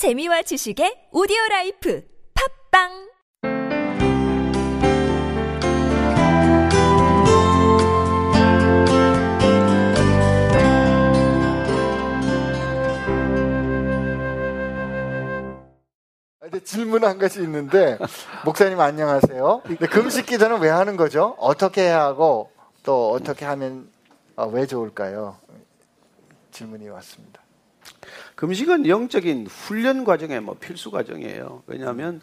재미와 지식의 오디오 라이프 팝빵 근데 질문 한 가지 있는데 목사님 안녕하세요. 금식 기도는 왜 하는 거죠? 어떻게 해야 하고 또 어떻게 하면 어, 왜 좋을까요? 질문이 왔습니다. 금식은 영적인 훈련 과정의 뭐 필수 과정이에요. 왜냐하면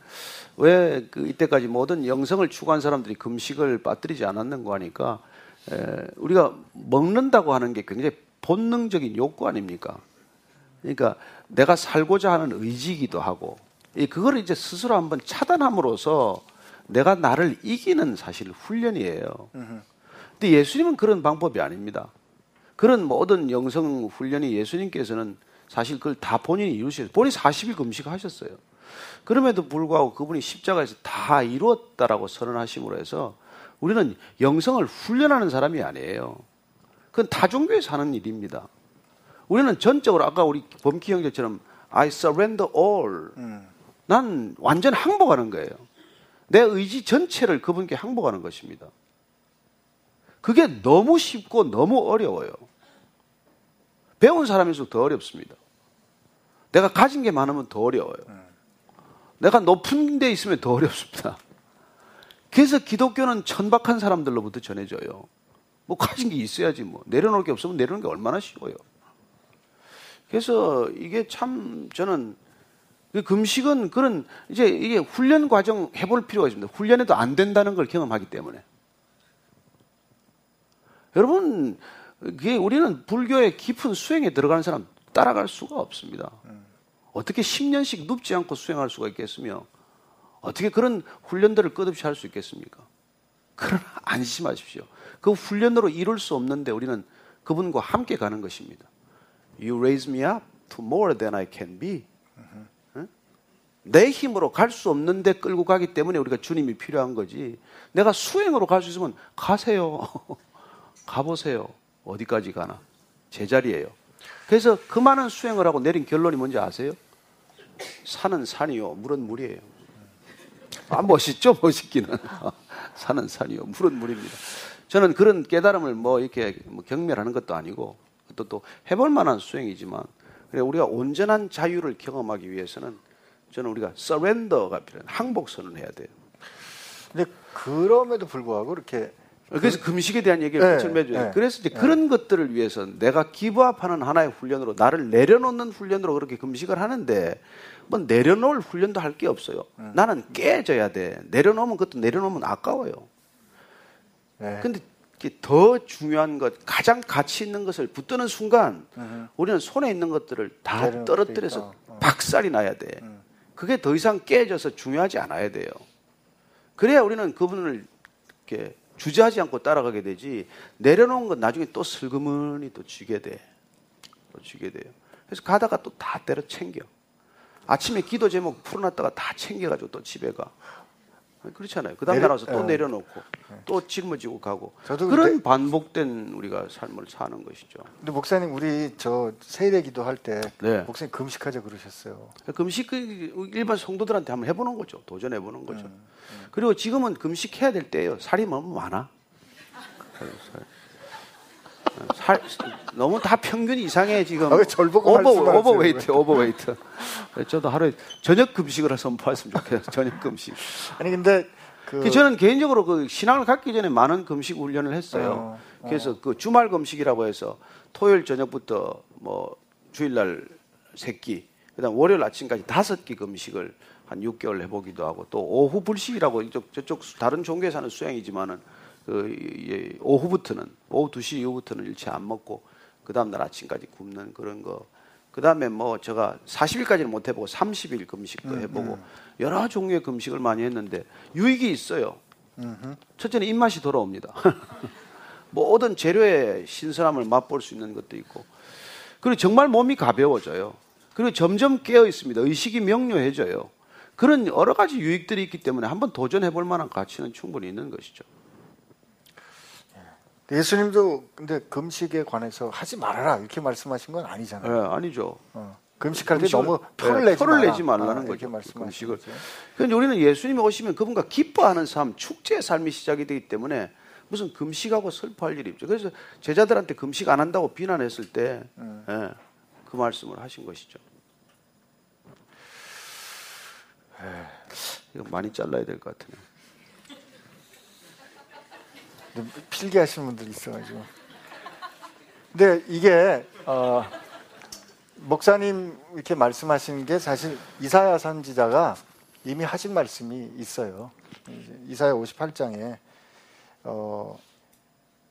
왜 그 이때까지 모든 영성을 추구한 사람들이 금식을 빠뜨리지 않았는가 하니까 에, 우리가 먹는다고 하는 게 굉장히 본능적인 욕구 아닙니까? 그러니까 내가 살고자 하는 의지이기도 하고 이 그거를 이제 스스로 한번 차단함으로써 내가 나를 이기는 사실 훈련이에요. 근데 예수님은 그런 방법이 아닙니다. 그런 모든 영성 훈련이 예수님께서는 사실 그걸 다 본인이 이루셨어요. 본인이 40일 금식하셨어요. 그럼에도 불구하고 그분이 십자가에서 다 이루었다라고 선언하심으로 해서 우리는 영성을 훈련하는 사람이 아니에요. 그건 다종교에서 하는 일입니다. 우리는 전적으로 아까 우리 범키 형제처럼 I surrender all. 난 완전 항복하는 거예요. 내 의지 전체를 그분께 항복하는 것입니다. 그게 너무 쉽고 너무 어려워요. 배운 사람일수록 더 어렵습니다. 내가 가진 게 많으면 더 어려워요. 내가 높은 데 있으면 더 어렵습니다. 그래서 기독교는 천박한 사람들로부터 전해져요. 뭐 가진 게 있어야지 뭐. 내려놓을 게 없으면 내려놓는 게 얼마나 쉬워요. 그래서 이게 참 저는 그 금식은 그런 이제 이게 훈련 과정 해볼 필요가 있습니다. 훈련해도 안 된다는 걸 경험하기 때문에. 여러분, 그게 우리는 불교의 깊은 수행에 들어가는 사람 따라갈 수가 없습니다. 어떻게 10년씩 눕지 않고 수행할 수가 있겠으며 어떻게 그런 훈련들을 끝없이 할 수 있겠습니까? 그러나 안심하십시오. 그 훈련으로 이룰 수 없는데 우리는 그분과 함께 가는 것입니다. You raise me up to more than I can be. 응? 내 힘으로 갈 수 없는데 끌고 가기 때문에 우리가 주님이 필요한 거지. 내가 수행으로 갈 수 있으면 가세요. 가보세요. 어디까지 가나. 제자리예요. 그래서 그 많은 수행을 하고 내린 결론이 뭔지 아세요? 산은 산이요, 물은 물이에요. 아, 멋있죠, 멋있기는. 산은 산이요, 물은 물입니다. 저는 그런 깨달음을 뭐 이렇게 뭐 경멸하는 것도 아니고 또, 또 해볼 만한 수행이지만 그래 우리가 온전한 자유를 경험하기 위해서는 저는 우리가 서렌더가 필요해 항복선을 해야 돼요. 근데 그럼에도 불구하고 이렇게 그래서 금식에 대한 얘기를 네, 설명해줘요. 네, 그래서 이제 네. 그런 것들을 위해서 내가 기부합하는 하나의 훈련으로 나를 내려놓는 훈련으로 그렇게 금식을 하는데 뭐 내려놓을 훈련도 할 게 없어요. 음. 나는 깨져야 돼. 내려놓으면 그것도 내려놓으면 아까워요. 네. 근데 더 중요한 것, 가장 가치 있는 것을 붙드는 순간 우리는 손에 있는 것들을 다 떨어뜨려서. 어. 박살이 나야 돼. 그게 더 이상 깨져서 중요하지 않아야 돼요. 그래야 우리는 그분을 이렇게 주저하지 않고 따라가게 되지 내려놓은 건 나중에 또 슬그머니 또 쥐게 돼. 또 쥐게 돼요. 그래서 가다가 또 다 때려 챙겨. 아침에 기도 제목 풀어놨다가 다 챙겨가지고 또 집에 가. 그렇잖아요. 그 다음 내려- 날 와서 또 어. 내려놓고 또 짊어지고 가고 저도 그런 근데- 반복된 우리가 삶을 사는 것이죠. 근데 목사님 우리 저 세례 기도할 때 네. 목사님 금식하자 그러셨어요. 금식 그 일반 성도들한테 한번 해보는 거죠. 도전해 보는 거죠. 그리고 지금은 금식해야 될 때예요. 살이 너무 많아. 살, 너무 다 평균 이상해 지금. 아, 왜 절 보고 over overweight overweight. 저도 하루에 저녁 금식을 선포했으면 좋겠어요. 저녁 금식. 아니 근데 그그 저는 개인적으로 그 신앙을 갖기 전에 많은 금식 훈련을 했어요. 어, 어. 그래서 그 주말 금식이라고 해서 토요일 저녁부터 뭐 주일날 세 끼, 그다음 월요일 아침까지 다섯 끼 금식을 한 6개월 해보기도 하고 또 오후 불식이라고 이쪽 저쪽 다른 종교에서 하는 수양이지만은 그 오후부터는 오후 2시 이후부터는 일체 안 먹고 그 다음 날 아침까지 굶는 그런 거. 그 다음에 뭐 제가 40일까지는 못 해보고 30일 금식도 해보고 여러 종류의 금식을 많이 했는데 유익이 있어요. 첫째는 입맛이 돌아옵니다. 모든 재료의 신선함을 맛볼 수 있는 것도 있고 그리고 정말 몸이 가벼워져요. 그리고 점점 깨어 있습니다. 의식이 명료해져요. 그런 여러 가지 유익들이 있기 때문에 한번 도전해 볼 만한 가치는 충분히 있는 것이죠. 예수님도 근데 금식에 관해서 하지 말아라 이렇게 말씀하신 건 아니잖아요. 예, 아니죠. 어. 금식할 때 너무 표를 네, 내지 표를. 내지 말라는 아, 거죠. 금식을. 그런데 우리는 예수님이 오시면 그분과 기뻐하는 삶, 축제의 삶이 시작이 되기 때문에 무슨 금식하고 슬퍼할 일이 없죠. 그래서 제자들한테 금식 안 한다고 비난했을 때, 음. 예, 그 말씀을 하신 것이죠. 이거 많이 잘라야 될 것. 근데 필기하시는 분들이 있어가지고. 근데 이게 어, 목사님 이렇게 말씀하시는 게 사실 이사야 선지자가 이미 하신 말씀이 있어요. 이사야 58장에 어,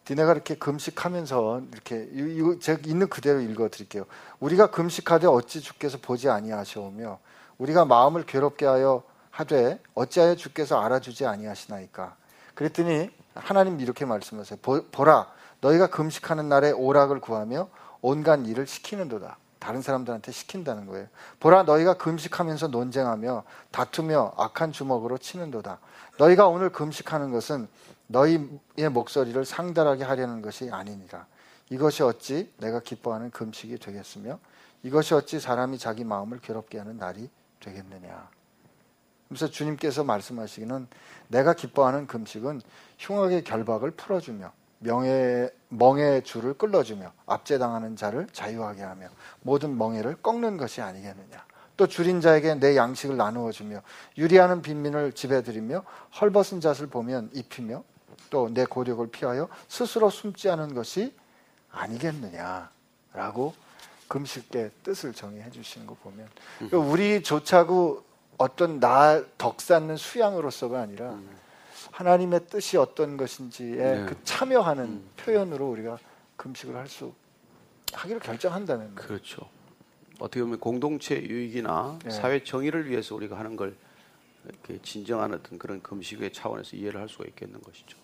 디네가 이렇게 금식하면서 이렇게 이- 이거 제가 있는 그대로 읽어 드릴게요. 우리가 금식하되 어찌 주께서 보지 아니하시오며 우리가 마음을 괴롭게 하여 하되 어찌하여 주께서 알아주지 아니하시나이까. 그랬더니 하나님 이렇게 말씀하세요. 보, 보라 너희가 금식하는 날에 오락을 구하며 온갖 일을 시키는도다. 다른 사람들한테 시킨다는 거예요. 보라 너희가 금식하면서 논쟁하며 다투며 악한 주먹으로 치는도다. 너희가 오늘 금식하는 것은 너희의 목소리를 상달하게 하려는 것이 아니니라. 이것이 어찌 내가 기뻐하는 금식이 되겠으며 이것이 어찌 사람이 자기 마음을 괴롭게 하는 날이 되겠느냐. 그래서 주님께서 말씀하시기는 내가 기뻐하는 금식은 흉악의 결박을 풀어주며 명예 멍의 줄을 끌어주며 압제당하는 자를 자유하게 하며 모든 멍에를 꺾는 것이 아니겠느냐. 또 줄인 자에게 내 양식을 나누어 주며 유리하는 빈민을 집에 들이며 헐벗은 잣을 보면 입히며 또 내 고력을 피하여 스스로 숨지 않은 것이 아니겠느냐라고 금식의 뜻을 정의해 주시는 거 보면 그러니까 우리조차고 어떤 나 덕 쌓는 수양으로서가 아니라 하나님의 뜻이 어떤 것인지에 네. 그 참여하는 표현으로 우리가 금식을 할 수 하기로 결정한다는 거예요. 그렇죠. 어떻게 보면 공동체 유익이나 네. 사회 정의를 위해서 우리가 하는 걸 이렇게 진정한 어떤 그런 금식의 차원에서 이해를 할 수가 있겠는 것이죠.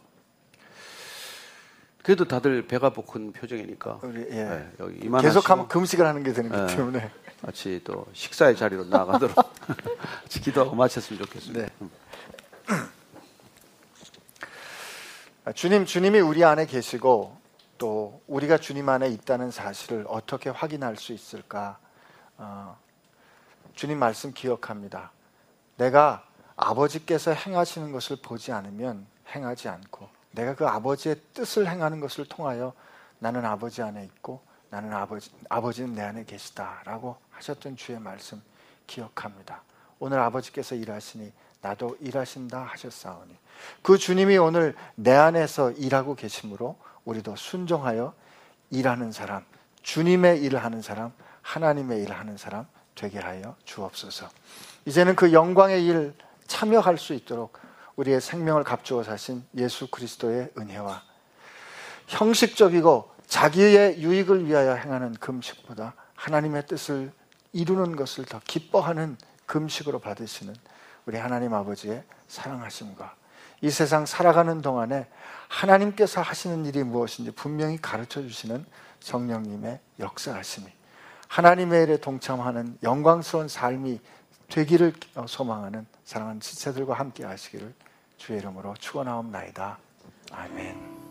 그래도 다들 배가 고픈 표정이니까 예. 네, 여기 계속하면 금식을 하는 게 되는 네. 거기 때문에 같이 또 식사의 자리로 나가도록 기도하고 마쳤으면 좋겠습니다. 네. 아, 주님, 주님이 우리 안에 계시고 또 우리가 주님 안에 있다는 사실을 어떻게 확인할 수 있을까? 어, 주님 말씀 기억합니다. 내가 아버지께서 행하시는 것을 보지 않으면 행하지 않고 내가 그 아버지의 뜻을 행하는 것을 통하여 나는 아버지 안에 있고 나는 아버지 아버지는 내 안에 계시다 라고 하셨던 주의 말씀 기억합니다. 오늘 아버지께서 일하시니 나도 일하신다 하셨사오니 그 주님이 오늘 내 안에서 일하고 계심으로 우리도 순종하여 일하는 사람, 주님의 일을 하는 사람, 하나님의 일을 하는 사람 되게 하여 주옵소서. 이제는 그 영광의 일 참여할 수 있도록 우리의 생명을 값주어 사신 예수 그리스도의 은혜와 형식적이고 자기의 유익을 위하여 행하는 금식보다 하나님의 뜻을 이루는 것을 더 기뻐하는 금식으로 받으시는 우리 하나님 아버지의 사랑하심과 이 세상 살아가는 동안에 하나님께서 하시는 일이 무엇인지 분명히 가르쳐 주시는 성령님의 역사하심이 하나님의 일에 동참하는 영광스러운 삶이 되기를 소망하는 사랑하는 지체들과 함께 하시기를 주의 이름으로 축원하옵나이다. 아멘.